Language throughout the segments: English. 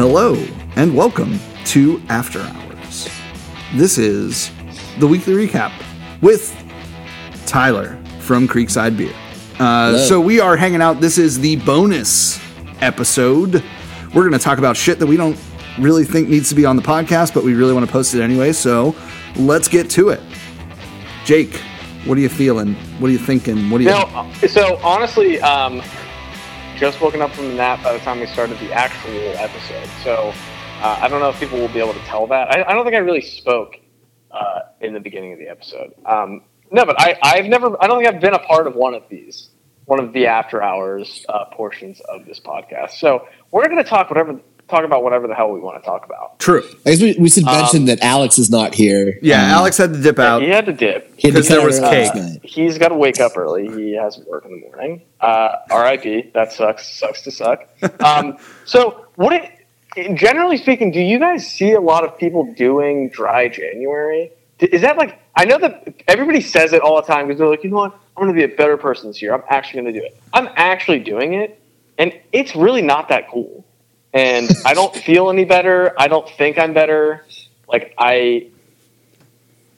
Hello, and welcome to After Hours. This is the weekly recap with Tyler from Creekside Beer. Uh, so we are hanging out. This is the bonus episode. We're going to talk about shit that we don't really think needs to be on the podcast, but we really want to post it anyway. So let's get to it. Jake, what are you feeling? What are you thinking? What are you? No, so honestly, um, just woken up from the nap by the time we started the actual episode. So uh, I don't know if people will be able to tell that. I, I don't think I really spoke uh, in the beginning of the episode. Um, no, but I, I've never. I don't think I've been a part of one of these, one of the after hours uh, portions of this podcast. So we're going to talk whatever, talk about whatever the hell we want to talk about. True. I guess we, we should mention Um, that Alex is not here. Yeah, Um, Alex had to dip out. He had to dip. he had to 'Cause there cut was out last cake. night. He's got to wake up early. He has work in the morning. Uh, R.I.P. That sucks. Sucks to suck. Um, so, what? It, generally speaking, do you guys see a lot of people doing dry January? Is that like? I know that everybody says it all the time because they're like, you know what? I'm going to be a better person this year. I'm actually going to do it. I'm actually doing it, and it's really not that cool. And I don't feel any better. I don't think I'm better. Like I,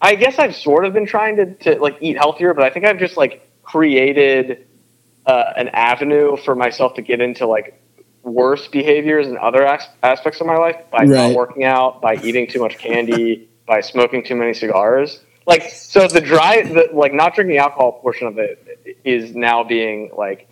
I guess I've sort of been trying to, to like eat healthier, but I think I've just like created uh, an avenue for myself to get into like worse behaviors and other as- aspects of my life by not working out, by eating too much candy, by smoking too many cigars. Like so, the dry, the like not drinking alcohol portion of it is now being like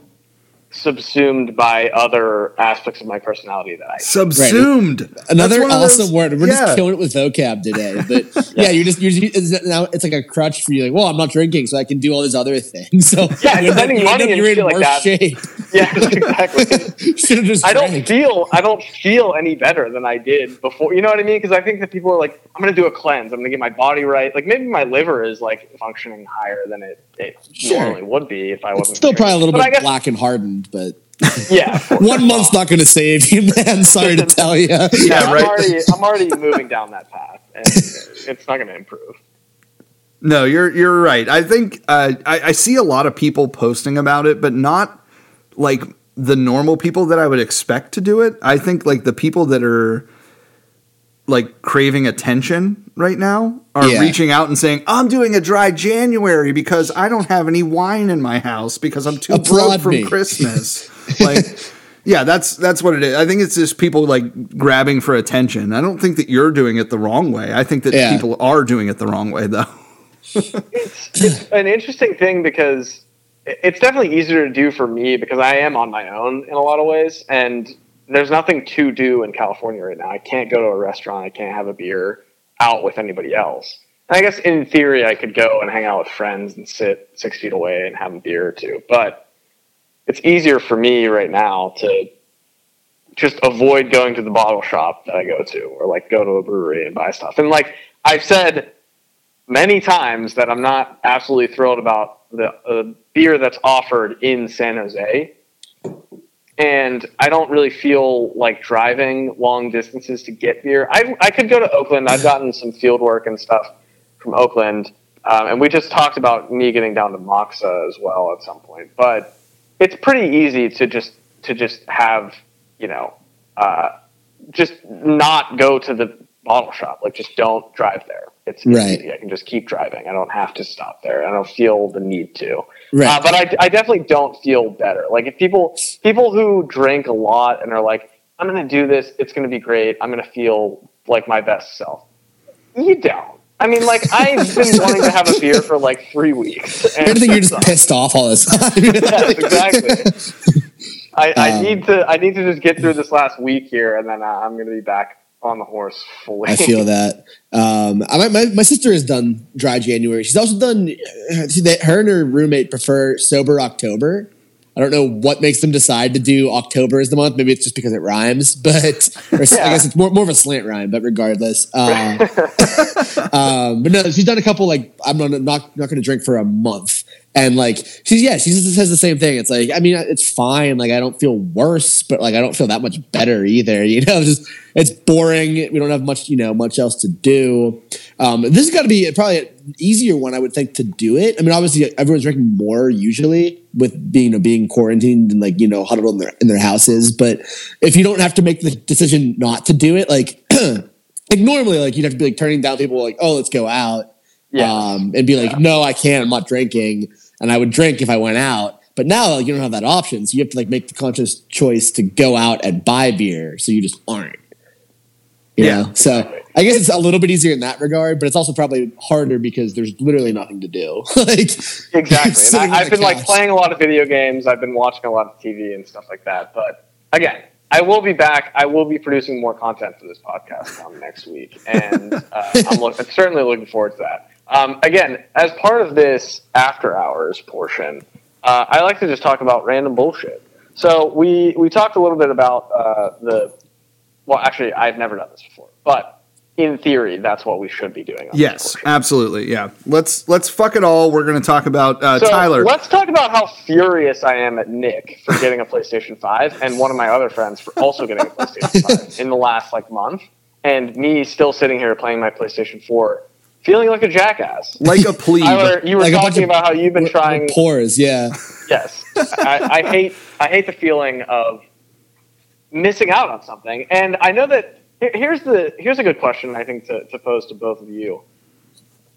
subsumed by other aspects of my personality that I Subsumed. Another That's awesome those- word. We're yeah. just killing it with vocab today. But yeah, you're just you're just, it's, now it's like a crutch for you. Like, well, I'm not drinking, so I can do all these other things. So Yeah, you end up- spending you money up- and you're in shit like worse that. shape. yeah exactly. Should have just. I don't feel I don't feel any better than I did before. You know what I mean? Because I think that people are like, I'm going to do a cleanse. I'm going to get my body right. Like maybe my liver is like functioning higher than it, it Sure. normally would be if I wasn't. It's still probably a little But bit guess- black and hardened, but Yeah, one month's not going to save you, man. Sorry to tell you. Yeah, I'm right. already I'm already moving down that path, and it's not going to improve. No, you're you're right. I think uh, I, I see a lot of people posting about it, but not like the normal people that I would expect to do it. I think like the people that are like craving attention right now are Yeah. reaching out and saying, "I'm doing a dry January because I don't have any wine in my house because I'm too broke Applaud from me." Christmas." like yeah, that's that's what it is. I think it's just people like grabbing for attention. I don't think that you're doing it the wrong way. I think that Yeah. people are doing it the wrong way though. it's it's an interesting thing because it's definitely easier to do for me because I am on my own in a lot of ways, and there's nothing to do in California right now. I can't go to a restaurant. I can't have a beer out with anybody else. And I guess in theory, I could go and hang out with friends and sit six feet away and have a beer or two, but it's easier for me right now to just avoid going to the bottle shop that I go to, or like go to a brewery and buy stuff. And like I've said many times that I'm not absolutely thrilled about the uh, beer that's offered in San Jose. And I don't really feel like driving long distances to get beer. I, I could go to Oakland. I've gotten some Fieldwork and stuff from Oakland. Um, and we just talked about me getting down to Moksa as well at some point. But it's pretty easy to just to just have, you know, uh, just not go to the bottle shop. Like just don't drive there. It's, Right. easy. I can just keep driving. I don't have to stop there. I don't feel the need to. Right. Uh, but I, I definitely don't feel better. Like if people people who drink a lot and are like, I'm going to do this. It's going to be great. I'm going to feel like my best self. You don't. I mean, like I've been wanting to have a beer for like three weeks. I think you're just pissed off all the time. Yes, exactly. I, I Um, need to I need to just get through this last week here, and then uh, I'm going to be back on the horse fully. I feel that. Um, I, my, my sister has done dry January. She's also done. See, that her and her roommate prefer sober October. I don't know what makes them decide to do October as the month. Maybe it's just because it rhymes, but or I guess it's more, more of a slant rhyme. But regardless, uh, um, but no, she's done a couple. Like I'm not not, not going to drink for a month, And like she's yeah, she just says the same thing. It's like I mean, it's fine. Like I don't feel worse, but like I don't feel that much better either. You know, just it's boring. We don't have much, you know, much else to do. Um, this has got to be probably an easier one, I would think, to do it. I mean, obviously, everyone's drinking more usually with being you know, being quarantined and like you know huddled in their in their houses. But if you don't have to make the decision not to do it, like like normally, like you'd have to be like turning down people like, oh, let's go out, Yeah. um, and be like, no, I can't. I'm not drinking, and I would drink if I went out. But now like, you don't have that option, so you have to like make the conscious choice to go out and buy beer, so you just aren't. You Yeah. know? So I guess it's a little bit easier in that regard, but it's also probably harder because there's literally nothing to do. like Exactly. And I, I've the been like playing a lot of video games. I've been watching a lot of TV and stuff like that. But again, I will be back. I will be producing more content for this podcast um, next week, and uh, I'm, look, I'm certainly looking forward to that. Um, again, as part of this after hours portion, uh, I like to just talk about random bullshit. So we we talked a little bit about uh, the. Well, actually, I've never done this before, but in theory, that's what we should be doing. Yes, absolutely. Yeah. Let's let's fuck it all. We're going to talk about uh, So Tyler. let's talk about how furious I am at Nick for getting a PlayStation 5 and one of my other friends for also getting a PlayStation 5 in the last like month, and me still sitting here playing my PlayStation 4, feeling like a jackass. Like a plebe. Tyler, you were Like talking about how you've been trying. pores, yeah. Yes, I, I hate I hate the feeling of missing out on something, and I know that here's the here's a good question I think to, to pose to both of you.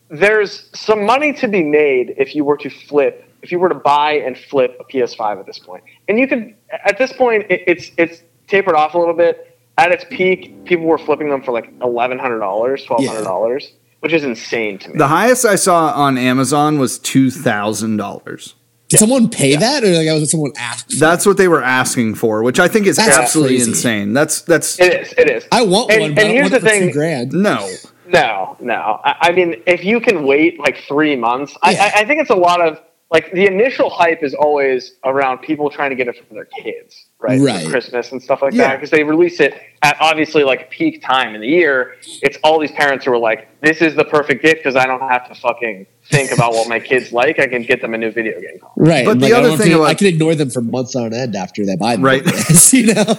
There's some money to be made if you were to flip, if you were to buy and flip a PS5 at this point, and you can at this point it, it's it's tapered off a little bit. At its peak, people were flipping them for like eleven hundred dollars, twelve hundred dollars, which is insane to me. the highest I saw on Amazon was two thousand dollars. Did someone pay that, or like was it someone asked? That's what they were asking for, which I think is That's absolutely crazy. insane. That's that's it is. It is. I want And- one, but and here's don't want the thing- grand. no. No, no. I, I mean, if you can wait like three months, Yeah. I, I, I think it's a lot of like the initial hype is always around people trying to get it for their kids, right? For Right. Christmas and stuff like Yeah. that because they release it at obviously like peak time in the year. It's all these parents who are like, "This is the perfect gift because I don't have to fucking think about what my kids like. I can get them a new video game. Right. But and, the like, other don't thing think- about- I can ignore them for months on end after they buy them. Right. you know?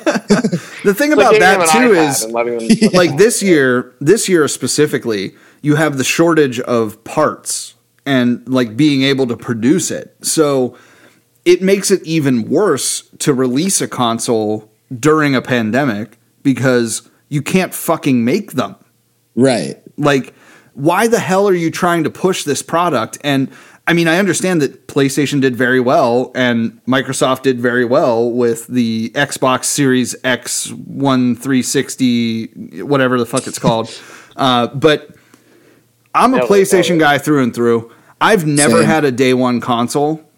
The thing It's like about that too is and letting like this year, this year specifically, you have the shortage of parts and like being able to produce it. So it makes it even worse to release a console during a pandemic because you can't fucking make them. right. Like, why the hell are you trying to push this product? And I mean, I understand that PlayStation did very well and Microsoft did very well with the Xbox Series X One 360, whatever the fuck it's called. Uh, but I'm a Yeah, PlayStation well, guy through and through. I've never Same. had a day one console.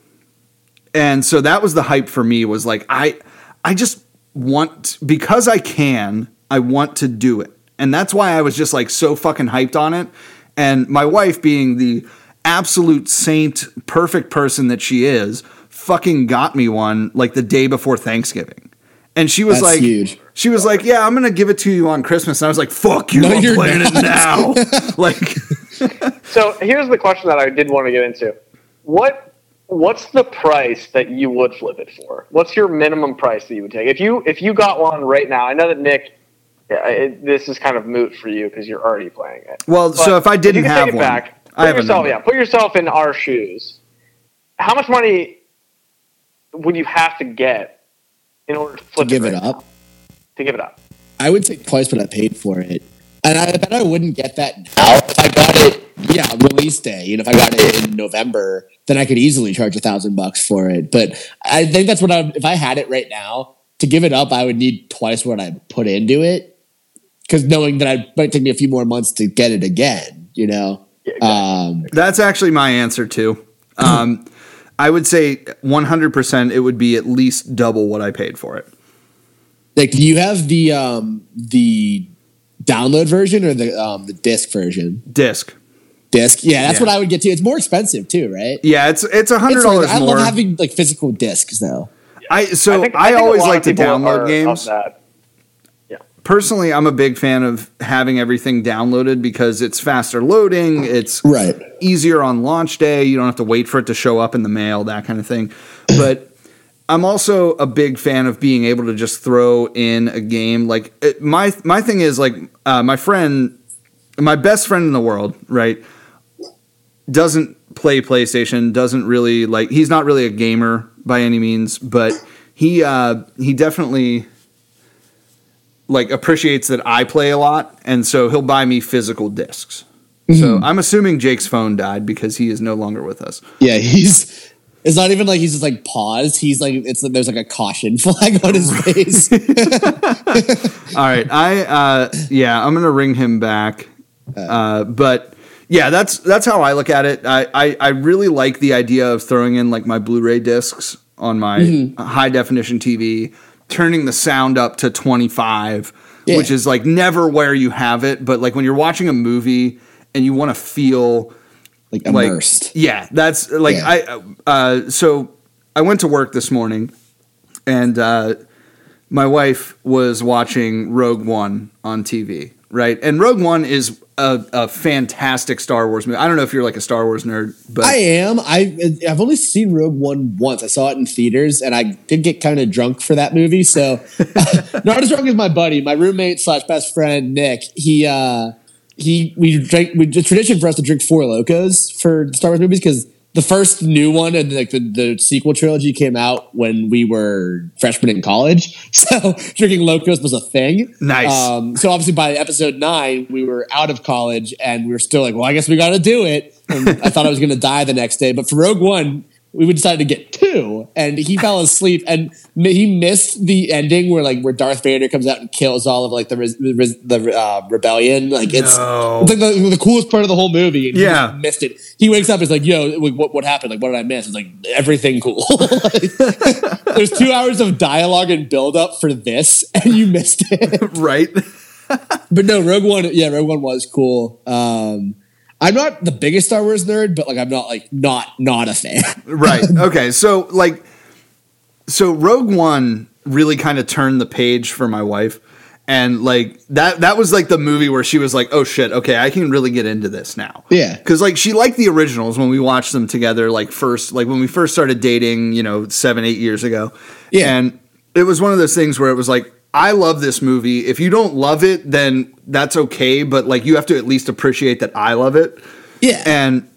And so that was the hype for me was like I I just want because I can, I want to do it. And that's why I was just like so fucking hyped on it. And my wife being the absolute saint, perfect person that she is, fucking got me one like the day before Thanksgiving. And she was That's like huge. She was like, "Yeah, I'm going to give it to you on Christmas." And I was like, "Fuck you, No, I'm you're playing it now." like So here's the question that I did want to get into. What what's the price that you would flip it for? What's your minimum price that you would take? If you if you got one right now, I know that Nick yeah, it, this is kind of moot for you because you're already playing it. Well, But so if I didn't you can have one, back, I put have a yourself yeah, put yourself in our shoes. How much money would you have to get in order to To flip give it, it up. now? To give it up. I would say twice what I paid for it. And I bet I wouldn't get that now. If I got it, yeah, release day. You know, if I got it in November, then I could easily charge a thousand bucks for it. But I think that's what I, if I had it right now, to give it up, I would need twice what I put into it. Because knowing that I might take me a few more months to get it again, you know? Um, That's actually my answer too. Um, I would say 100% it would be at least double what I paid for it. like, do you have the um, the download version or the um, the disc version? Disc. Disc, yeah, that's Yeah. what I would get too. It's more expensive too, right? Yeah, it's it's a hundred dollars like- I love having like physical discs though. I so I, think- think a always like to download games. that. personally, I'm a big fan of having everything downloaded because it's faster loading. It's Right. easier on launch day. You don't have to wait for it to show up in the mail, that kind of thing. But I'm also a big fan of being able to just throw in a game. Like it, my my thing is like uh, my friend, my best friend in the world, right? Doesn't play PlayStation. Doesn't really like. He's not really a gamer by any means, but he uh, he definitely like appreciates that I play a lot, and so he'll buy me physical discs. So I'm assuming Jake's phone died because he is no longer with us. Yeah, he's. It's not even like he's just like paused. He's like it's there's like a caution flag on his face. All right, I uh, yeah, I'm gonna ring him back. Uh, but yeah, that's that's how I look at it. I, I I really like the idea of throwing in like my Blu-ray discs on my high definition TV, turning the sound up to 25, Yeah. which is like never where you have it, but like when you're watching a movie and you want to feel like like immersed. yeah that's like Yeah. i uh so i went to work this morning and uh my wife was watching rogue one on tv right and rogue one is a, a fantastic star wars movie i don't know if you're like a star wars nerd but I am. I I've only seen Rogue One once. I saw it in theaters, and I did get kind of drunk for that movie. So not as drunk as my buddy, my roommate slash best friend Nick. He uh he we drank. We it's tradition for us to drink Four Lokos for Star Wars movies because the first new one and like the, the sequel trilogy came out when we were freshmen in college. So drinking Lokos was a thing. Nice. Um, so obviously by episode nine, we were out of college and we were still like, well, I guess we got to do it. And I thought I was going to die the next day. But for Rogue One, we decided to get two, and he fell asleep, and he missed the ending where like where Darth Vader comes out and kills all of like the res- res- the uh, rebellion. Like it's, No. it's like the, the coolest part of the whole movie. And he Yeah. missed it. He wakes up, he's like, "Yo, what what happened? Like, what did I miss?" It's like everything cool. Like, there's two hours of dialogue and build up for this, and you missed it. right But no, Rogue One, yeah, Rogue One was cool. Um, I'm not the biggest Star Wars nerd, but like I'm not like not not a fan. right okay so like so rogue one really kind of turned the page for my wife and like that that was like the movie where she was like oh shit okay i can really get into this now Yeah. because like she liked the originals when we watched them together like first like when we first started dating you know seven eight years ago Yeah. and it was one of those things where it was like i love this movie if you don't love it then that's okay but like you have to at least appreciate that i love it Yeah, and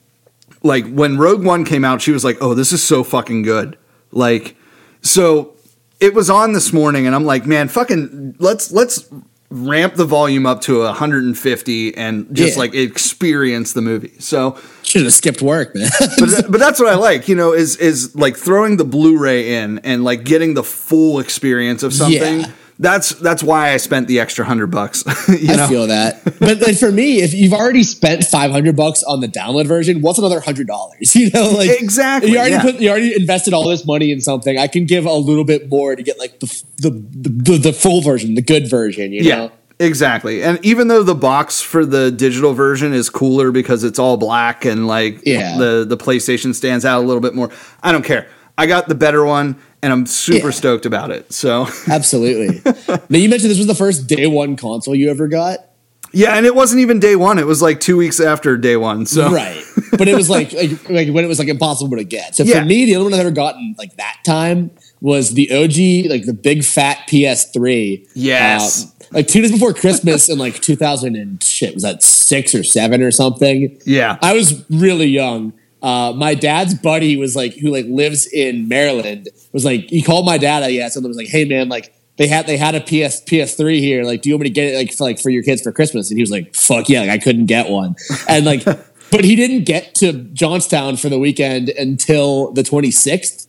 like when Rogue One came out, she was like, "Oh, this is so fucking good." Like, so it was on this morning, and I'm like, "Man, fucking let's let's ramp the volume up to 150 and just Yeah. like experience the movie." So, should have skipped work, man. but but that's what I like, you know, is is like throwing the Blu-ray in and like getting the full experience of something. Yeah. That's that's why I spent the extra hundred bucks. you know, I feel that. But for me, if you've already spent 500 bucks on the download version, what's another hundred dollars? You know, like Exactly, You already yeah. put, you already invested all this money in something. I can give a little bit more to get like the the the, the, the full version, the good version. You Yeah, know. exactly. And even though the box for the digital version is cooler because it's all black and like Yeah. the the PlayStation stands out a little bit more, I don't care. I got the better one and I'm super Yeah. stoked about it. So Absolutely. now you mentioned this was the first day one console you ever got. yeah, and it wasn't even day one. It was like two weeks after day one. So Right. But it was like, like like when it was like impossible to get. So Yeah. for me, the only one I've ever gotten like that time was the OG, like the big fat PS3. Yes. Uh, like two days before Christmas in like 2000 and shit, was that six or seven or something? Yeah. I was really young. Uh, my dad's buddy was like, who like lives in Maryland, was like, he called my dad, I guess, and was like, hey man, like they had they had a PS PS3 here. Like, do you want me to get it like for like for your kids for Christmas? And he was like, fuck yeah, like I couldn't get one. And like, but he didn't get to Johnstown for the weekend until the 26th.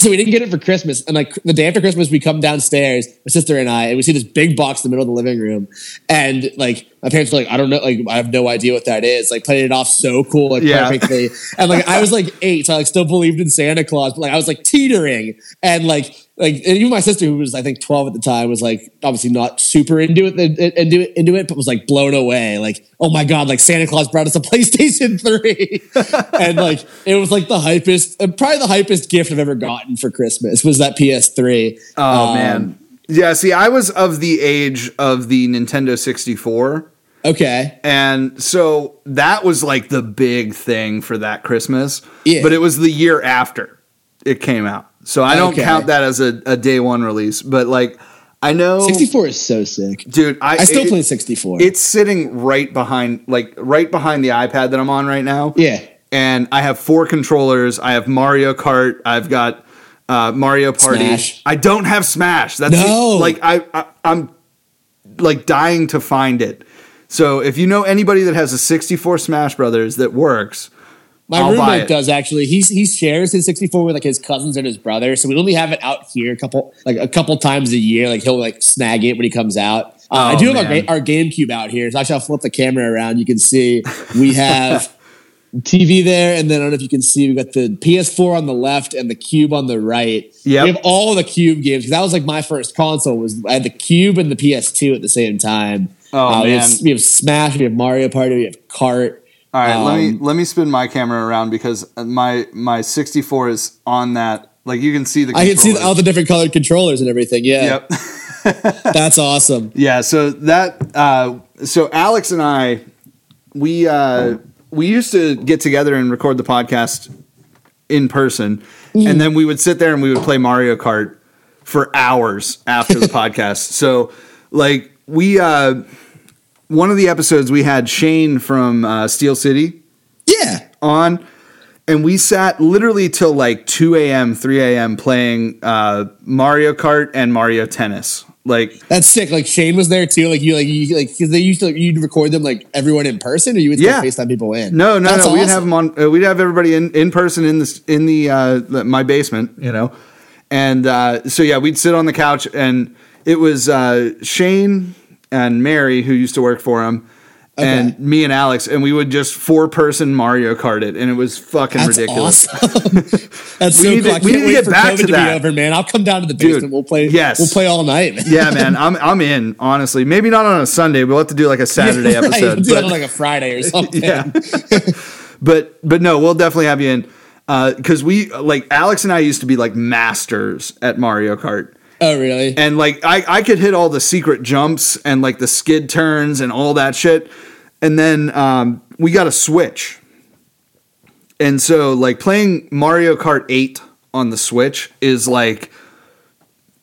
So we didn't get it for Christmas. And like the day after Christmas, we come downstairs, my sister and I, and we see this big box in the middle of the living room. And like my parents were like, I don't know, like I have no idea what that is. Like played it off so cool, like Yeah. perfectly. And like I was like eight, so I like still believed in Santa Claus, but like I was like teetering. And like like even my sister, who was I think 12 at the time, was like obviously not super into it into it, into it, but was like blown away. Like, oh my God, like Santa Claus brought us a PlayStation 3. and like it was like the hypest, probably the hypest gift I've ever gotten for Christmas was that PS3. Oh, Um, man. Yeah, see, I was of the age of the Nintendo 64. Okay. And so that was like the big thing for that Christmas. Yeah. But it was the year after it came out. So I don't Okay. count that as a, a day one release. But like, I know. 64 is so sick. Dude, I, I still it- play 64. It's sitting right behind, like, right behind the iPad that I'm on right now. yeah. and I have four controllers. I have Mario Kart. I've got uh, Mario Party. Smash. I don't have Smash. That's No. like I, I I'm like dying to find it. So if you know anybody that has a 64 Smash Brothers that works, My I'll roommate does actually. He he shares his 64 with like his cousins and his brother. So we only have it out here a couple like a couple times a year. Like he'll like snag it when he comes out. Uh, I Oh, do have our, man. our GameCube out here. So actually, I'll flip the camera around. You can see we have TV there, and then I don't know if you can see we got the PS4 on the left and the Cube on the right. Yeah, We have all the Cube games 'cause that was like my first console. Was I had the Cube and the PS2 at the same time. Oh, Uh, we, have, man. we have Smash. We have Mario Party. We have Kart. All right, let me Um, let me spin my camera around because my my 64 is on that. Like you can see the. I can see all the different colored controllers and everything. Yeah, Yep. that's awesome. Yeah, so that uh, so Alex and I we uh, we used to get together and record the podcast in person, and then we would sit there and we would play Mario Kart for hours after the podcast. So like we uh, one of the episodes we had Shane from uh, Steel City Yeah, on. And we sat literally till like 2 a.m., 3 a.m. playing uh, Mario Kart and Mario Tennis. Like, that's sick. Like Shane was there too. Like you, like you, like because they used to like, you'd record them like everyone in person, or you would Yeah. FaceTime people in. No, no, That's no. We'd have them on. Uh, we'd have everybody in, in person in this in the uh, my basement, you know. And uh, so yeah, we'd sit on the couch, and it was uh, Shane and Mary who used to work for him, and me and Alex, and we would just four person Mario Kart it, and it was fucking That's ridiculous. awesome. that's We so need to- cool. I we need to get back COVID to to, that. be over, man. I'll come down to the Dude, basement. we'll play. yes. we'll play all night. Man. yeah, man, I'm I'm in. Honestly, maybe not on a Sunday. We'll have to do like a Saturday Right, we'll episode. do that but- on like a Friday or something. yeah. but but no, we'll definitely have you in uh, because we like Alex and I used to be like masters at Mario Kart. Oh, really? And like I, I could hit all the secret jumps and like the skid turns and all that shit. And then um, we got a Switch. And so like playing Mario Kart 8 on the Switch is like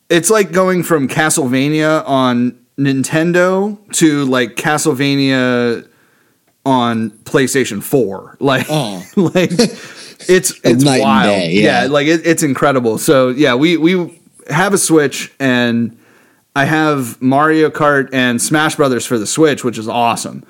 it's like going from Castlevania on Nintendo to like Castlevania on PlayStation 4. Like Oh. like it's it's wild. day, yeah. yeah. like it, it's incredible. So yeah, we we have a Switch and I have Mario Kart and Smash Brothers for the Switch, which is awesome.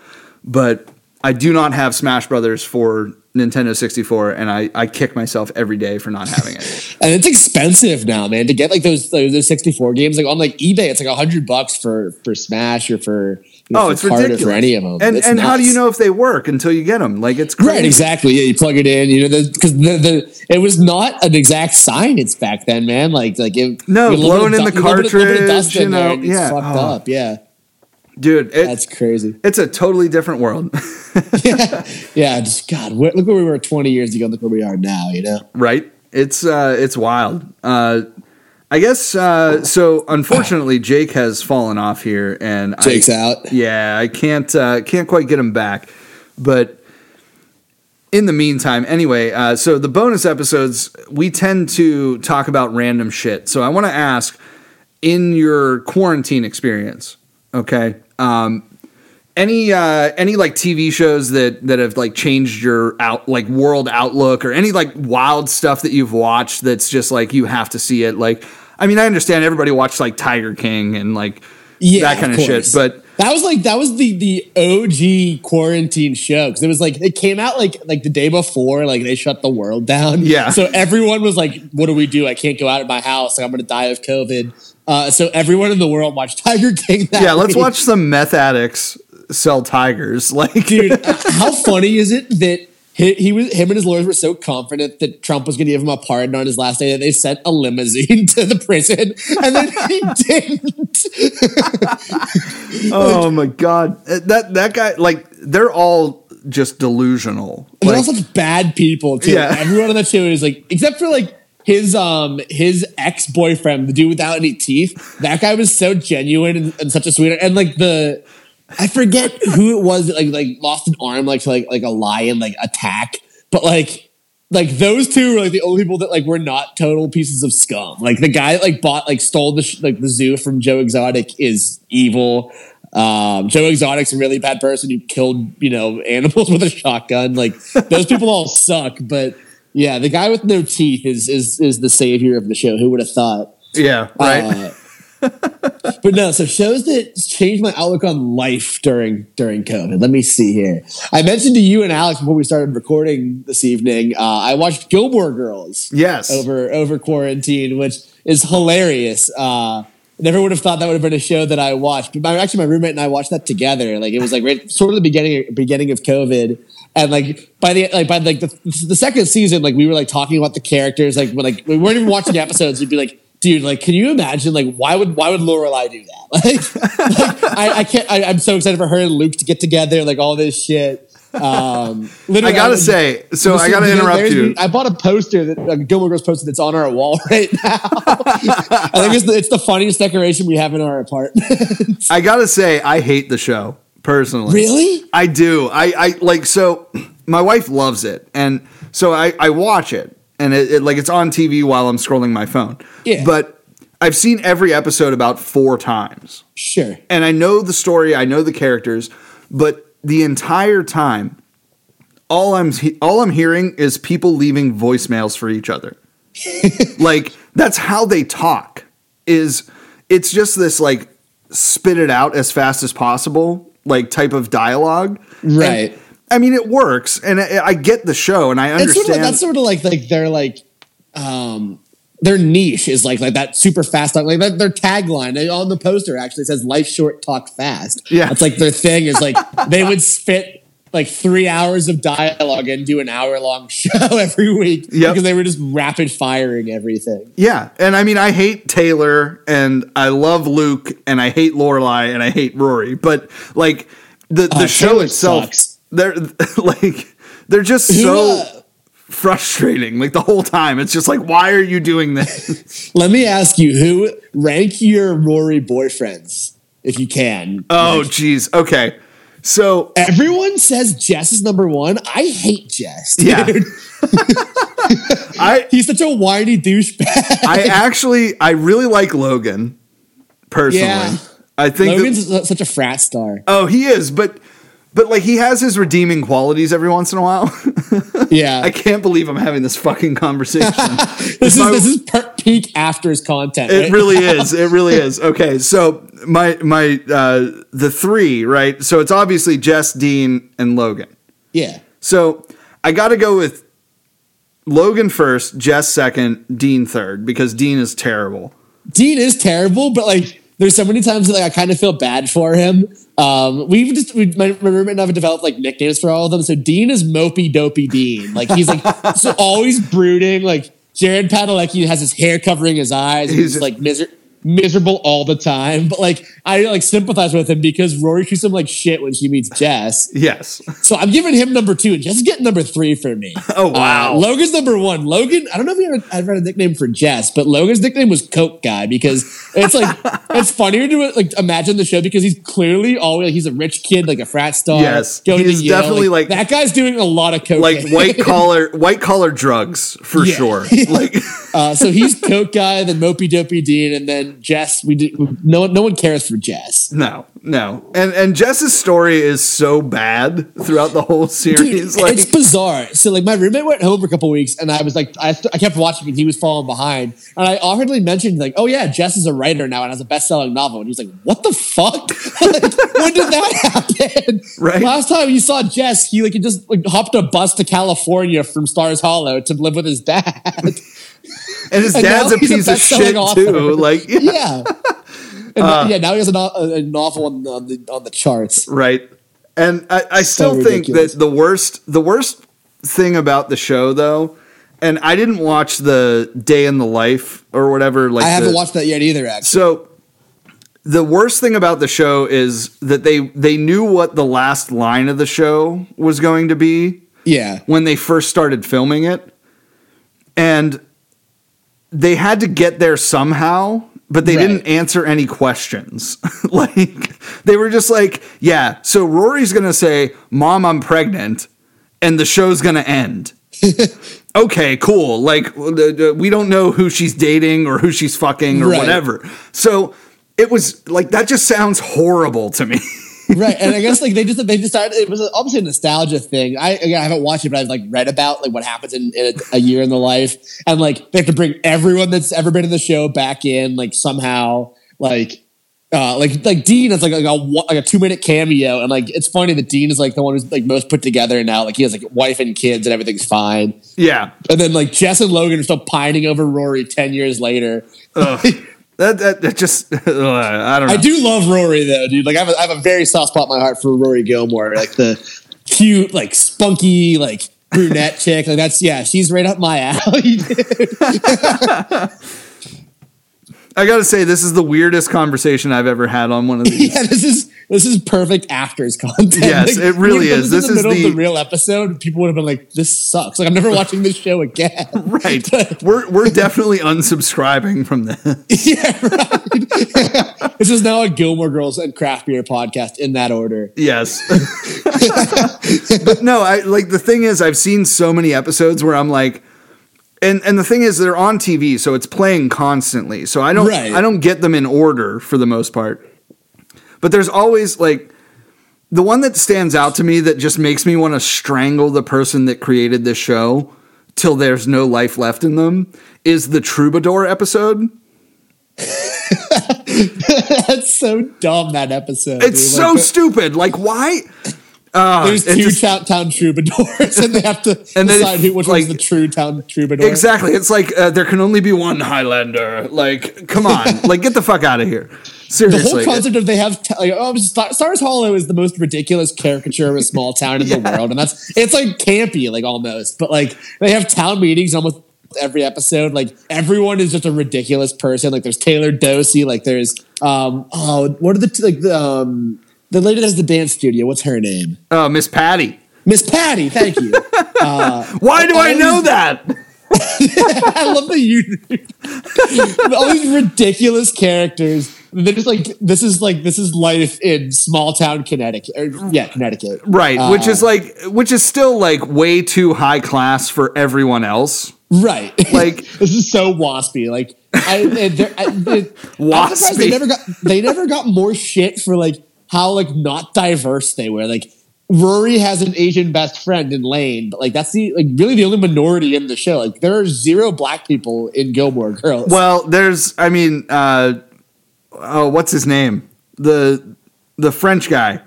But I do not have Smash Brothers for Nintendo 64, and I, I kick myself every day for not having it. And it's expensive now, man, to get like those those, those 64 games. Like on like eBay, it's like hundred bucks for for Smash or for Oh, it's ridiculous. for any of them. And It's and how do you know if they work until you get them? Like it's crazy. Right, exactly. Yeah, you plug it in. You know, because the, the it was not an exact science back then, man. Like like it, No, blowing in of the du- little bit little bit cartridge, you there know, it's yeah. fucked Oh. up. Yeah, Dude, it, that's crazy. it's a totally different world, yeah, yeah. Just God, look where we were 20 years ago. Look where we are now. You know. right? It's uh, it's wild. Uh, I guess uh, so. Unfortunately, Jake has fallen off here, and Jake's I, out. Yeah, I can't uh, can't quite get him back, but in the meantime, anyway, uh, so the bonus episodes we tend to talk about random shit. So I want to ask, in your quarantine experience, okay, um, any uh, any like TV shows that that have like changed your out like world outlook, or any like wild stuff that you've watched that's just like you have to see it. Like, I mean, I understand everybody watched like Tiger King and like Yeah, that kind of, shit, but that was like that was the the OG quarantine show because it was like it came out like like the day before like they shut the world down. Yeah. so everyone was like, "What do we do? I can't go out of my house. Like, I'm going to die of COVID." Uh, so everyone in the world watched Tiger King. That yeah, let's week. watch some meth addicts sell tigers. Like, dude. how funny is it that he, he was him and his lawyers were so confident that Trump was going to give him a pardon on his last day that they sent a limousine to the prison and then he didn't. oh my god, that that guy, like, they're all just delusional. They're Like, all such bad people too. Yeah. Everyone on that show is like, except for like his um his ex boyfriend, the dude without any teeth, that guy was so genuine and, and such a sweetheart. And like the I forget who it was that like like lost an arm like to like like a lion like attack, but like like those two were like the only people that like were not total pieces of scum. Like the guy that like bought like stole the sh- like the zoo from Joe Exotic is evil. Um, Joe Exotic's a really bad person who killed you know animals with a shotgun. Like those people all suck. But yeah, the guy with no teeth is is is the savior of the show. Who would have thought? Yeah, right. Uh, but no, so shows that changed my outlook on life during during COVID. Let me see here. I mentioned to you and Alex before we started recording this evening. Uh, I watched Gilmore Girls. Yes. over over quarantine, which is hilarious. Uh, never would have thought that would have been a show that I watched. But my, actually, my roommate and I watched that together. Like it was like right, sort of the beginning beginning of COVID. And like by the like by like the, the second season, like we were like talking about the characters. Like when like we weren't even watching the episodes. You'd be like, dude, like, can you imagine? Like, why would why would Lorelai do that? Like, like I, I can't. I, I'm so excited for her and Luke to get together. Like all this shit. Um, I gotta say, so I gotta interrupt you. I bought a poster that uh, Gilmore Girls posted that's on our wall right now. I think it's the, it's the funniest decoration we have in our apartment. I gotta say, I hate the show personally. really? I do. I, I like so. My wife loves it, and so I, I watch it, and it, it like it's on TV while I'm scrolling my phone. Yeah. But I've seen every episode about four times, Sure. and I know the story. I know the characters, but the entire time, all I'm he- all I'm hearing is people leaving voicemails for each other. like that's how they talk. Is it's just this like spit it out as fast as possible like type of dialogue. And, Right. I mean, it works, and I, I get the show, and I It's understand. sort of like, that's sort of like like they're like um their niche is like like that super fast talk like that, their tagline they- on the poster actually says life short talk fast Yeah. it's like their thing is like they would spit like three hours of dialogue and do an hour long show every week Yep. because they were just rapid firing everything yeah, and I mean, I hate Taylor, and I love Luke, and I hate Lorelai, and I hate Rory, but like the the Uh, show Taylor itself, sucks. They're like they're just so uh, frustrating. Like the whole time, it's just like, why are you doing this? let me ask you who rank your rory boyfriends if you can oh, Like, geez. Okay, so everyone says jess is number one i hate jess Yeah. I he's such a whiny douchebag I actually I really like Logan personally. Yeah. I think that- Logan's such a frat star. oh he is, but but like he has his redeeming qualities every once in a while. Yeah, I can't believe I'm having this fucking conversation. this is my- this is per- peak afters content. It right? really is. It really is. Okay, so my my uh the three, right? So it's obviously Jess, Dean, and Logan. yeah. So I got to go with Logan first, Jess second, Dean third because Dean is terrible. Dean is terrible, but like there's so many times that like I kind of feel bad for him. Um, we've just we, my, roommate and I have developed like nicknames for all of them. So Dean is mopey dopey Dean. Like he's like so always brooding. Like Jared Padalecki has his hair covering his eyes. He's, He's- like miser- miserable all the time. But like I like sympathize with him because Rory treats him like shit when she meets Jess. Yes. So I'm giving him number two, and Jess is getting number three for me. Oh wow. Uh, Logan's number one. Logan, I don't know if you ever, ever had a nickname for Jess, but Logan's nickname was Coke Guy because it's like it's funnier to like imagine the show because he's clearly always like, he's a rich kid, like a frat star. Yes, going to he's Yale. definitely, like- that guy's doing a lot of coke. like white collar white collar drugs for Yeah. sure. Like uh, so he's Coke Guy, then Mopey Dopey Dean, and then Jess. We do, no one no one cares for Jess. no, no. And and Jess's story is so bad throughout the whole Dude, series. like it's bizarre. So like my roommate went home for a couple weeks, and I was like, I, st- I kept watching, and he was falling behind. And I awkwardly mentioned like, oh yeah, Jess is a writer now and has a best selling novel. And he was like, what the fuck? like, when did that happen? Right. Last time you saw Jess, he like he just like hopped a bus to California from Stars Hollow to live with his dad. and his and dad's a he's a piece of shit author. too. Like yeah, yeah. And Uh. yeah, now he has a, a novel on the, on the on the charts. right. And I, I still think ridiculous. that the worst the worst thing about the show though, and I didn't watch the day in the life or whatever. Like I haven't the- watched that yet either. Actually, So the worst thing about the show is that they they knew what the last line of the show was going to be yeah. when they first started filming it. And they had to get there somehow, but they Right. didn't answer any questions. like they were just like, yeah, so Rory's going to say, "Mom, I'm pregnant." And the show's going to end. okay, cool. Like uh, uh, we don't know who she's dating or who she's fucking or Right. whatever. So it was like that just sounds horrible to me. right, and I guess like they just they decided it was obviously a nostalgia thing. I again I haven't watched it, but I've like read about like what happens in, in a, a year in the life, and like they have to bring everyone that's ever been in the show back in, like somehow, like. Uh, like like Dean is like like a like a two minute cameo, and like it's funny that Dean is like the one who's like most put together now. Like he has like wife and kids, and everything's fine. yeah. And then like Jess and Logan are still pining over Rory ten years later. That, that that just I don't know. I do love Rory though, dude. Like I have a, I have a very soft spot in my heart for Rory Gilmore, like the cute, like spunky, like brunette chick. Like that's yeah, she's right up my alley. I got to say this is the weirdest conversation I've ever had on one of these. yeah, this is this is perfect afters content. Yes, it really is. This in the is middle the- of the real episode. People would have been like, "This sucks." Like I'm never watching this show again. Right. we're we're definitely unsubscribing from this. yeah, right. this is now a Gilmore Girls and craft beer podcast in that order. Yes. but no, I like the thing is I've seen so many episodes where I'm like and and the thing is they're on TV, so it's playing constantly. So I don't Right. I don't get them in order for the most part. But there's always like the one that stands out to me that just makes me want to strangle the person that created this show till there's no life left in them is the Troubadour episode. That's so dumb. That episode. It's dude. so Like, stupid. Like why? Uh, There's two town, town troubadours, and they have to And decide who, which like- one's the true town troubadour. Exactly. It's like uh, there can only be one Highlander. Like, come on. like, get the fuck out of here. Seriously. The whole concept of they have t- like, oh, Star- Stars Hollow is the most ridiculous caricature of a small town in the world, and that's it's like campy, like almost. But like they have town meetings almost every episode. Like everyone is just a ridiculous person. Like there's Taylor Dosey. Like there's um oh what are the t- like the um the lady that has the dance studio? What's her name? Oh, Miss Patty. Miss Patty. Thank you. Why do I know that? I love that you all these ridiculous characters. They're just like this is like this is life in small town Connecticut. Or, yeah, Connecticut. Right. Uh, which is like, which is still like way too high class for everyone else. Right. Like- this is so waspy. Like I, I, I'm surprised they never got they never got more shit for like how like not diverse they were. Like Rory has an Asian best friend in Lane, but like that's the like really the only minority in the show. Like there are zero black people in Gilmore Girls. Well, there's, I mean, uh, oh, what's his name? The, the French guy.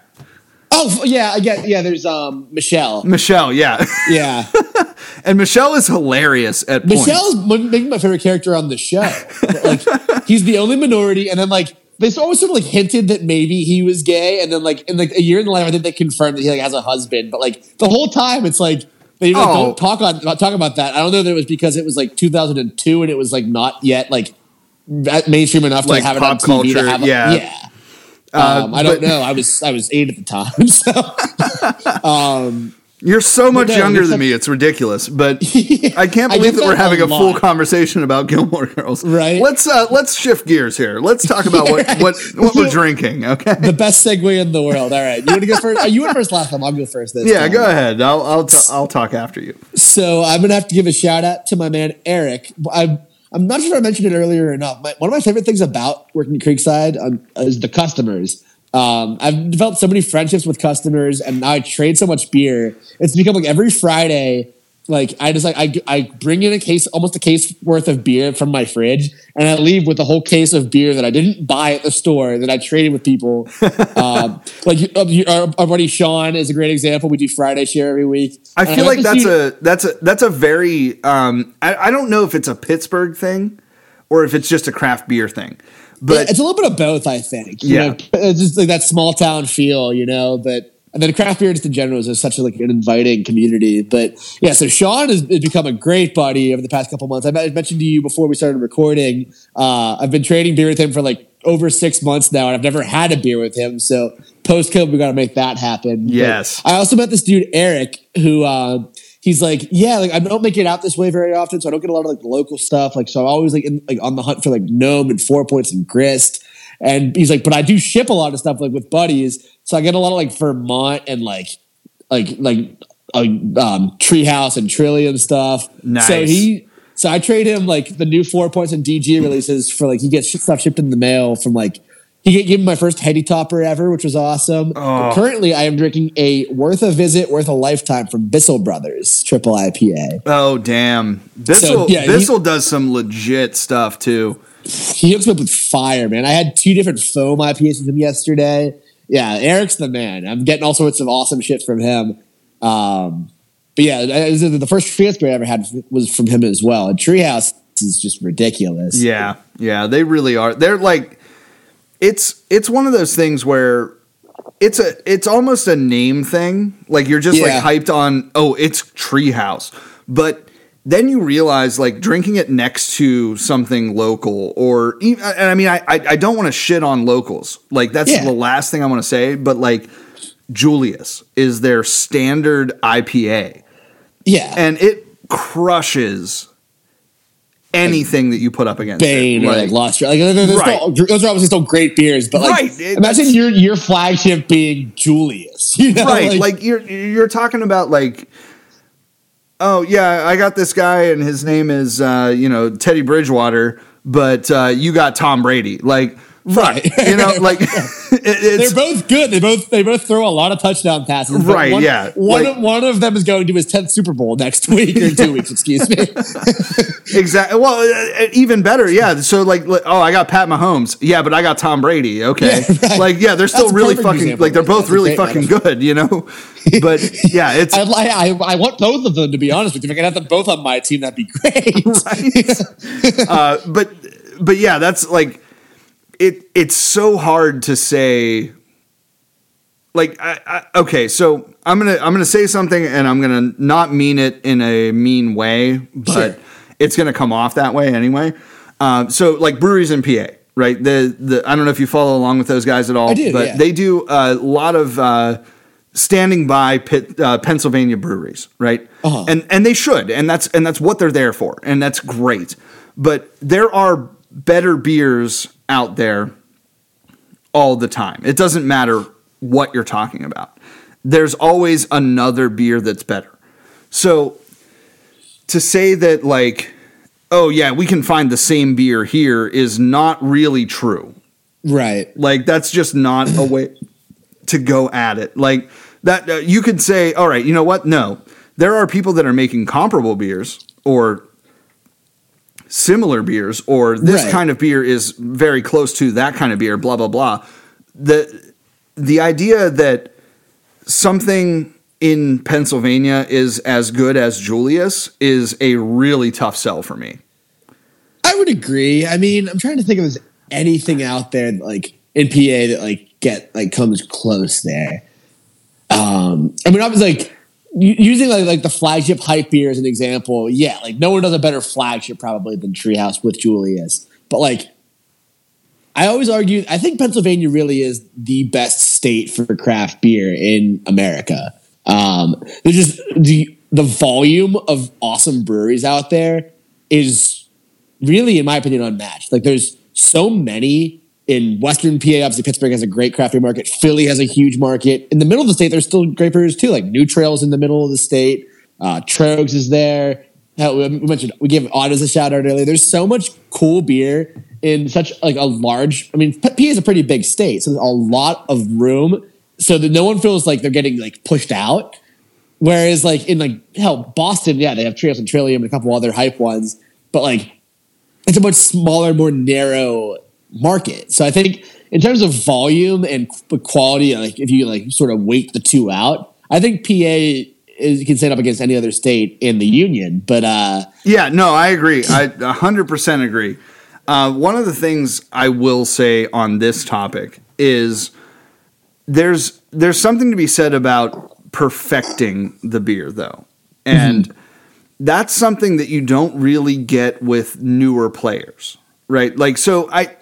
oh yeah, yeah, yeah. There's um Michel. Michel. Yeah. Yeah. and Michel is hilarious at points. Michel's maybe my favorite character on the show. like he's the only minority, and then like they always sort of like hinted that maybe he was gay, and then like in like a year in the life, I think they confirmed that he like has a husband. But like the whole time, it's like they like, Oh. don't talk on talk about that. I don't know that it was because it was like 2002 and it was like not yet like mainstream enough to Like have it on TV to culture, have a, yeah. yeah. Um, I don't but- know. I was I was eight at the time, so um, You're so much no, younger than a- me. It's ridiculous, but I can't believe get that we're having a a, full conversation about Gilmore Girls. Right. Let's uh, let's shift gears here. Let's talk about what what, what we're drinking. Okay. the best segue in the world. All right, you want to go first? Uh, you went first last time. I'll go first this Yeah, time. go ahead. I'll I'll t- I'll talk after you. So I'm gonna have to give a shout out to my man Eric. I'm I'm not sure if I mentioned it earlier or not. My, one of my favorite things about working at Creekside um, is the customers. Um, I've developed so many friendships with customers, and now I trade so much beer. It's become like every Friday. Like I just like I, I bring in a case, almost a case worth of beer from my fridge, and I leave with a whole case of beer that I didn't buy at the store that I traded with people. um, like uh, our, our buddy Sean is a great example. We do Friday share every week. I feel went like that's see- a that's a that's a very um I, I don't know if it's a Pittsburgh thing or if it's just a craft beer thing. But it's a little bit of both, I think. You Yeah. know, it's just like that small town feel, you know. But and then craft beer just in general is such a, like an inviting community. But yeah, so Sean has, has become a great buddy over the past couple months. I mentioned to you before we started recording. Uh, I've been trading beer with him for like over six months now, and I've never had a beer with him. So post COVID, we got to make that happen. But Yes. I also met this dude Eric who. Uh, he's like, yeah, like I don't make it out this way very often, so I don't get a lot of like local stuff. Like, so I'm always like in, like on the hunt for like gnome and four points and grist. And he's like, but I do ship a lot of stuff like with buddies, so I get a lot of like Vermont and like like like uh, um, Treehouse and Trillium stuff. Nice. So he. So I trade him like the new four points and DG releases for like he gets stuff shipped in the mail from like he gave me my first heady topper ever, which was awesome. Oh. Currently, I am drinking a worth a visit, worth a lifetime from Bissell Brothers Triple IPA. Oh damn! Bissell yeah, he- Bissell does some legit stuff too. He hooks me up with fire, man. I had two different foam IPAs with him yesterday. Yeah, Eric's the man. I'm getting all sorts of awesome shit from him. Um, but yeah, the first beer I ever had was from him as well. And Treehouse is just ridiculous. Yeah, yeah, they really are. They're like, it's it's one of those things where it's a it's almost a name thing. Like you're just Yeah. like hyped on. Oh, it's Treehouse, but then you realize like drinking it next to something local or even, and I mean I I, I don't want to shit on locals. Like that's Yeah. the last thing I want to say. But like Julius is their standard IPA Yeah. and it crushes anything that you put up against Bane it. or like Lost. Like those, Right. are, those are obviously still great beers, but like Right, it- imagine your your flagship being Julius. You know, right like, you're you're talking about like oh yeah i got this guy and his name is uh you know teddy bridgewater but uh you got tom brady like Right. you know like they're both good. They both they both throw a lot of touchdown passes. Right, One, yeah. One Like- one of them is going to his tenth Super Bowl next week or two weeks. Excuse me. exactly well uh, uh, even better yeah so like oh i got pat mahomes yeah but i got tom brady okay Yeah, right. like yeah they're still That's really fucking example. like they're both That's really fucking metaphor. good you know but yeah it's I, I I want both of them to be honest with you. If I could have them both on my team, that'd be great. right? uh, but but yeah, that's like it. It's so hard to say. Like I, I, okay, so I'm gonna I'm gonna say something and I'm gonna not mean it in a mean way, but Sure. it's gonna come off that way anyway. Um, so like breweries in PA, right? The the I don't know if you follow along with those guys at all, do, but yeah. they do a lot of uh, standing by pit, uh, Pennsylvania breweries, right? Uh-huh. And and they should, and that's and that's what they're there for, and that's great. But there are better beers out there all the time. It doesn't matter what you're talking about. There's always another beer that's better. So to say that like oh yeah, we can find the same beer here is not really true. right. Like that's just not a way to go at it. Like that uh, you could say, all right, you know what? No, there are people that are making comparable beers or similar beers, or this Right. kind of beer is very close to that kind of beer. Blah blah blah. The the idea that something in Pennsylvania is as good as Julius is a really tough sell for me. I would agree. I mean, I'm trying to think of anything out there like in PA that like get like comes close there. Um, I mean, I was like using like like the flagship hype beer as an example. Yeah, like no one does a better flagship probably than Treehouse with Julius. But like, I always argue. I think Pennsylvania really is the best state for craft beer in America. Um, there's just the the volume of awesome breweries out there is really, in my opinion, unmatched. Like there's so many in Western PA. Obviously, Pittsburgh has a great craft beer market. Philly has a huge market. In the middle of the state, there's still great brewers too. Like New Trails in the middle of the state. Uh, Troegs is there. Hell, we mentioned we gave Otto's a shout out earlier. There's so much cool beer in such like a large. I mean, PA is a pretty big state, so there's a lot of room, so that no one feels like they're getting like pushed out. Whereas like in like hell Boston, yeah, they have Trios and Trillium and a couple other hype ones, but like it's a much smaller, more narrow market. So I think in terms of volume and quality, like if you like sort of weight the two out, I think PA is can stand up against any other state in the union. But uh, Yeah, no, I agree. I 100% agree. Uh, one of the things I will say on this topic is there's there's something to be said about perfecting the beer though. And that's something that you don't really get with newer players, right? Like so I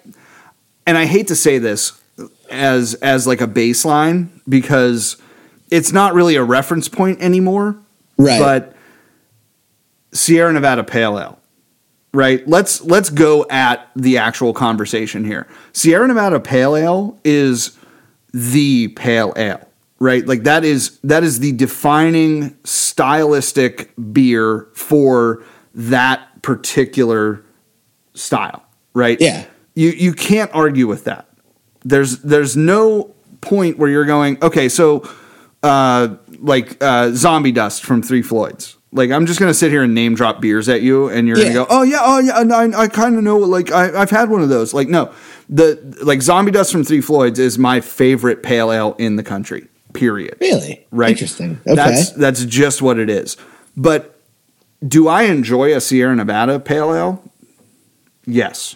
and I hate to say this as as like a baseline because it's not really a reference point anymore Right. but Sierra Nevada Pale Ale, right? Let's let's go at the actual conversation here. Sierra Nevada Pale Ale is the pale ale, right? Like that is that is the defining stylistic beer for that particular style, right? Yeah. You you can't argue with that. There's there's no point where you're going, okay, so uh like uh zombie dust from Three Floyds. Like I'm just gonna sit here and name drop beers at you, and you're Yeah. gonna go, oh yeah, oh yeah, and I, I kind of know. Like I, I've had one of those. Like no, the like zombie dust from Three Floyds is my favorite pale ale in the country. Period. Really? Right. Interesting. Okay. That's that's just what it is. But do I enjoy a Sierra Nevada pale ale? Yes.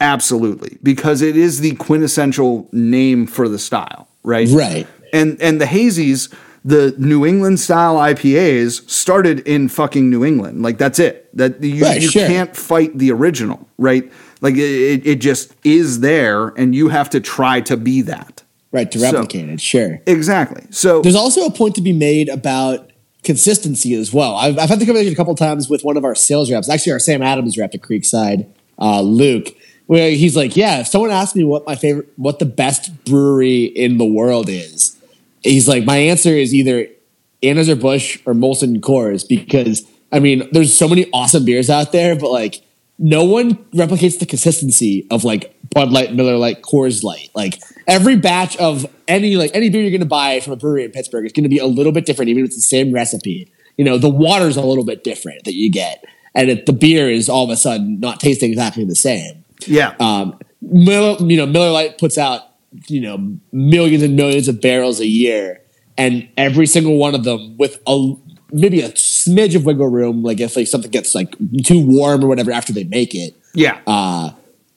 Absolutely. Because it is the quintessential name for the style, right? Right. And and the hazies, the New England style IPAs started in fucking New England. Like that's it. That you, Right, you sure. can't fight the original, right? Like it, it, just is there and you have to try to be that. right. To So- replicate it. Sure. Exactly. So There's also a point to be made about consistency as well. I've, I've had the conversation a couple times with one of our sales reps, actually our Sam Adams rep at Creekside, uh, Luke, where he's like, "Yeah, if someone asks me what my favorite, what the best brewery in the world is, he's like, my answer is either Anheuser Busch or Molson Coors because I mean, there's so many awesome beers out there, but like." No one replicates the consistency of like Bud Light, Miller Lite, Coors Light. Like every batch of any like any beer you're to buy from a brewery in Pittsburgh is to be a little bit different, even if it's the same recipe. You know, the water's a little bit different that you get, and it, the beer is all of a sudden not tasting exactly the same. Yeah. Um, Miller, you know, Miller Lite puts out you know millions and millions of barrels a year, and every single one of them with a maybe a smidge of wiggle room, like if like something gets like too warm or whatever after they make it, yeah. uh,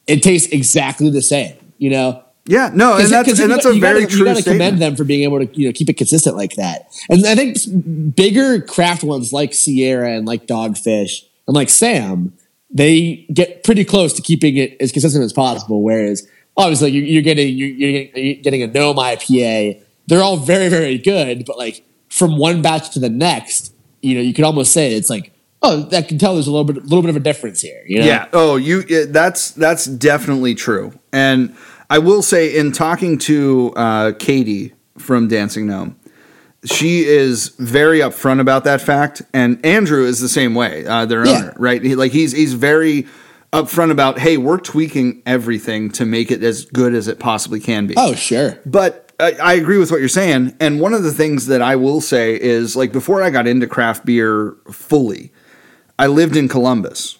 it tastes exactly the same. You know, yeah. No, and that's and that's a very true You got to statement. commend them for being able to you know keep it consistent like that. And I think bigger craft ones like Sierra and like Dogfish and like Sam, they get pretty close to keeping it as consistent as possible. Whereas obviously you- you're getting you're you're getting- you're a gnome IPA. They're all very very good, but like from one batch to the next, you know, you could almost say it's like. Oh, I can tell there's a little bit, little bit of a difference here. You know? Yeah. Oh, you. That's that's definitely true. And I will say, in talking to uh, Katie from Dancing Gnome, she is very upfront about that fact, and Andrew is the same way. Uh, their Yeah. owner, right? He, like he's he's very upfront about, hey, we're tweaking everything to make it as good as it possibly can be. Oh, sure. But I, I agree with what you're saying. And one of the things that I will say is like before I got into craft beer fully, I lived in Columbus.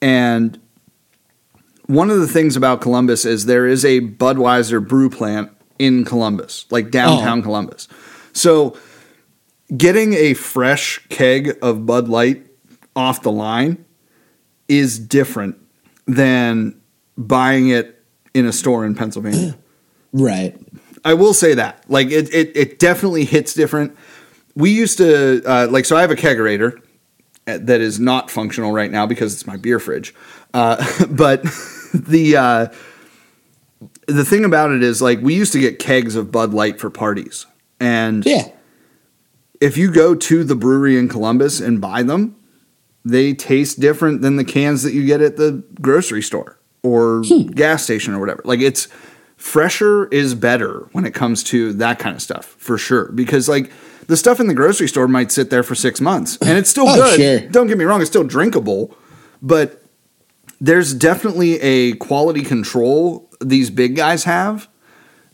And one of the things about Columbus is there is a Budweiser brew plant in Columbus, like downtown Oh. Columbus. So getting a fresh keg of Bud Light off the line is different than buying it in a store in Pennsylvania. Right. I will say that. Like it, it, it definitely hits different. We used to uh, like so. I have a kegerator uh, that is not functional right now because it's my beer fridge. Uh, but the uh, the thing about it is like we used to get kegs of Bud Light for parties, and Yeah. if you go to the brewery in Columbus and buy them, they taste different than the cans that you get at the grocery store or hmm. gas station or whatever. Like it's fresher is better when it comes to that kind of stuff for sure. Because like the stuff in the grocery store might sit there for six months and it's still Oh, good. sure. Don't get me wrong, it's still drinkable, but there's definitely a quality control these big guys have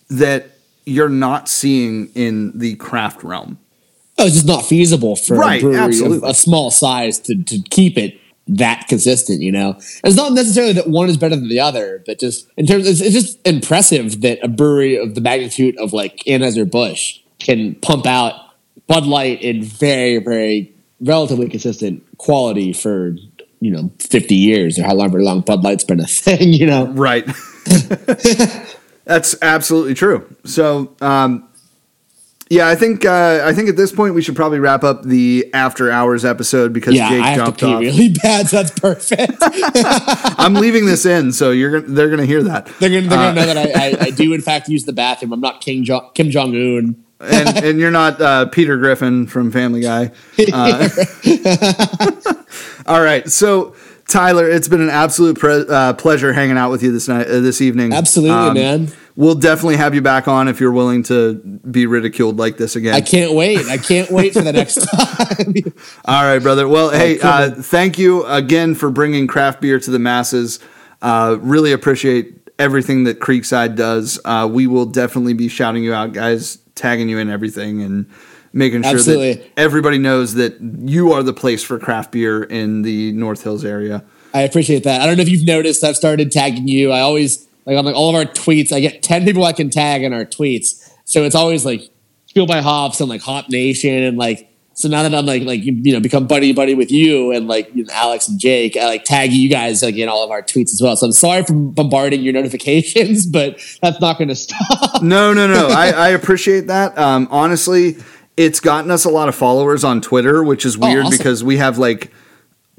that you're not seeing in the craft realm. Oh, it's just not feasible for Right, a brewery of a small size to, to keep it that consistent. You know, it's not necessarily that one is better than the other, but just in terms, it's, it's just impressive that a brewery of the magnitude of like Anheuser Busch can pump out Bud Light in very, very relatively consistent quality for you know fifty years or however long Bud Light's been a thing. You know, Right. That's absolutely true. So, um, yeah, I think uh, I think at this point we should probably wrap up the after hours episode because yeah, Jake I have to pee off. really bad, so that's perfect. I'm leaving this in, so you're gonna, they're gonna hear that, They're gonna, they're Uh, gonna know that I, I, I do in fact use the bathroom. I'm not King jo- Kim Jong Un. and and you're not uh, Peter Griffin from Family Guy. Uh, All right, so Tyler, it's been an absolute pre- uh, pleasure hanging out with you this night, uh, this evening. Absolutely, um, man. We'll definitely have you back on if you're willing to be ridiculed like this again. I can't wait. I can't wait for the next time. All right, brother. Well, hey, uh, thank you again for bringing craft beer to the masses. Uh, really appreciate everything that Creekside does. Uh, we will definitely be shouting you out, guys, tagging you in everything, and making sure Absolutely. that everybody knows that you are the place for craft beer in the North Hills area. I appreciate that. I don't know if you've noticed, I've started tagging you. I always like on like all of our tweets. I get ten people I can tag in our tweets, so it's always like Fuel by Hops and like Hop Nation and like. So now that I'm like like you know become buddy buddy with you and like you know, Alex and Jake, I like tag you guys like in all of our tweets as well. So I'm sorry for bombarding your notifications, but that's not going to stop. No, no, no. I, I appreciate that. Um, honestly, it's gotten us a lot of followers on Twitter, which is oh, weird oh, awesome. because we have like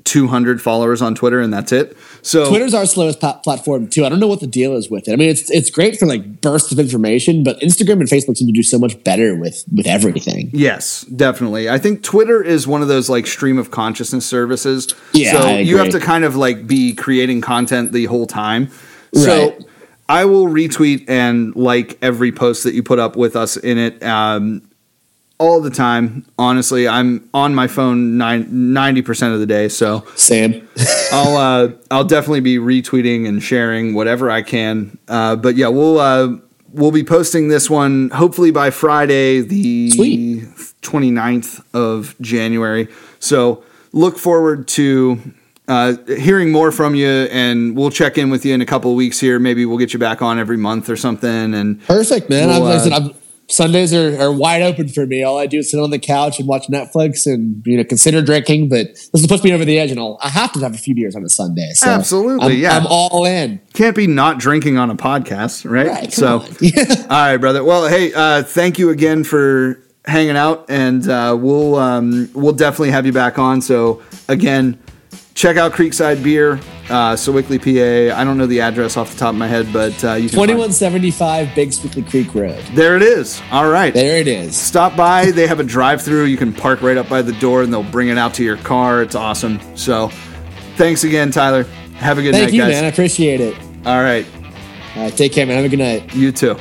200 followers on Twitter and that's it. So Twitter's our slowest platform too. I don't know what the deal is with it. I mean, it's it's great for like bursts of information, but Instagram and Facebook seem to do so much better with with everything. Yes, definitely. I think Twitter is one of those like stream of consciousness services. Yeah, so you have to kind of like be creating content the whole time. So right. I will retweet and like every post that you put up with us in it. Um, all the time. Honestly, I'm on my phone ninety percent of the day. So same. I'll uh, I'll definitely be retweeting and sharing whatever I can. Uh, but yeah, we'll uh, we'll be posting this one hopefully by Friday, the Sweet. 29th of January. So look forward to uh, hearing more from you, and we'll check in with you in a couple of weeks here. Maybe we'll get you back on every month or something. And perfect, man. We'll, I've, I've, Sundays are, are wide open for me. All I do is sit on the couch and watch Netflix and you know consider drinking. But this will push me over the edge, and I'll I have to have a few beers on a Sunday. So Absolutely, I'm, yeah. I'm all in. Can't be not drinking on a podcast, right? right so, all right, brother. Well, hey, uh, thank you again for hanging out, and uh, we'll um, we'll definitely have you back on. So again check out Creekside Beer, uh, Sewickley, PA. I don't know the address off the top of my head, but uh, you can 2175 Big Sewickley Creek Road. There it is. All right. There it is. Stop by. They have a drive through. You can park right up by the door and they'll bring it out to your car. It's awesome. So thanks again, Tyler. Have a good night. Thank night, you, guys. man. I appreciate it. All right. All right. Take care, man. Have a good night. You too.